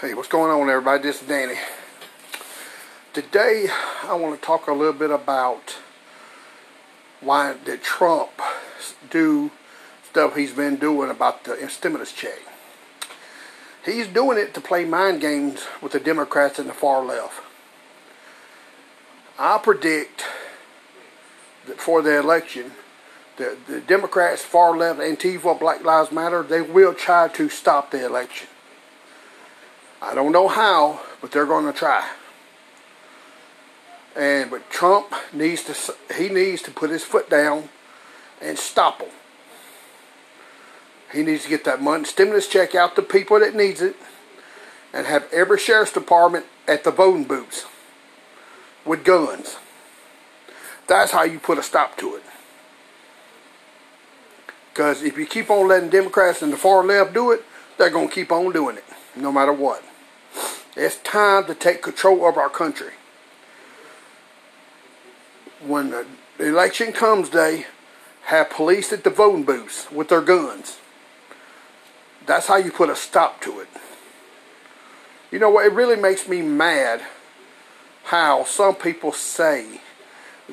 Hey, what's going on everybody? This is Danny. Today I want to talk a little bit about why did Trump do stuff he's been doing about the stimulus check. He's doing it to play mind games with the Democrats and the far left. I predict that for the election, the, the Democrats, far left, Antifa, Black Lives Matter, they will try to stop the election. I don't know how, but they're going to try. And but Trump needs to he needs to put his foot down and stop them. He needs to get that money stimulus check out to people that needs it, and have every sheriff's department at the voting booths with guns. That's how you put a stop to it. Because if you keep on letting Democrats and the far left do it, they're going to keep on doing it, no matter what. It's time to take control of our country. When the election comes day, have police at the voting booths with their guns. That's how you put a stop to it. You know what? It really makes me mad how some people say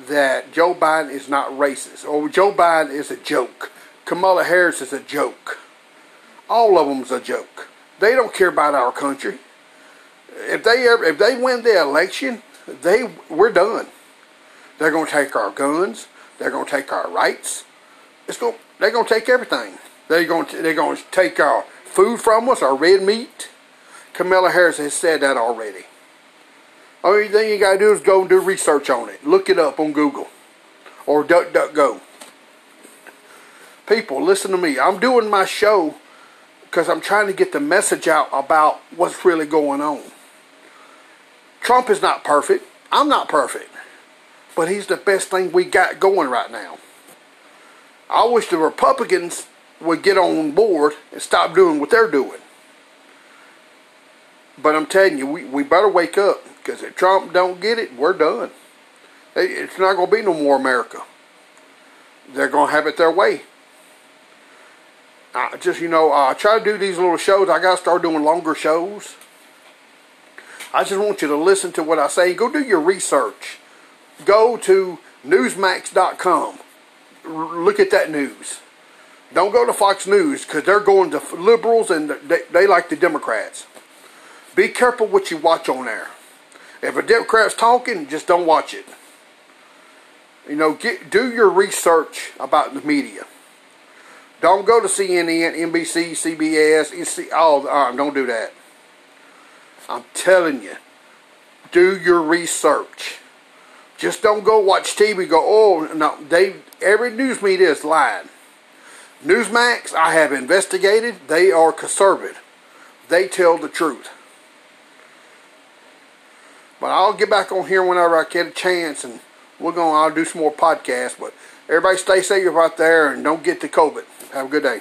that Joe Biden is not racist or Joe Biden is a joke. Kamala Harris is a joke. All of them's a joke. They don't care about our country if they ever, if they win the election, they we're done. They're going to take our guns. They're going to take our rights. It's going. They're going to take everything. They're going to. They're going to take our food from us, our red meat. Kamala Harris has said that already. Only thing you got to do is go and do research on it. Look it up on Google or DuckDuckGo. People, listen to me. I'm doing my show because I'm trying to get the message out about what's really going on. Trump is not perfect. I'm not perfect. But he's the best thing we got going right now. I wish the Republicans would get on board and stop doing what they're doing. But I'm telling you, we, we better wake up because if Trump don't get it, we're done. It's not going to be no more America. They're going to have it their way. I just, you know, I try to do these little shows. I got to start doing longer shows. I just want you to listen to what I say. Go do your research. Go to Newsmax.com. Look at that news. Don't go to Fox News because they're going to liberals and they, they like the Democrats. Be careful what you watch on there. If a Democrat's talking, just don't watch it. You know, get do your research about the media. Don't go to CNN, NBC, CBS, all. Uh, don't do that. I'm telling you, do your research. Just don't go watch TV go, oh, no, they, every news media is lying. Newsmax, I have investigated, they are conservative. They tell the truth. But I'll get back on here whenever I get a chance and we're going I'll do some more podcasts. But everybody stay safe out there and don't get the COVID. Have a good day.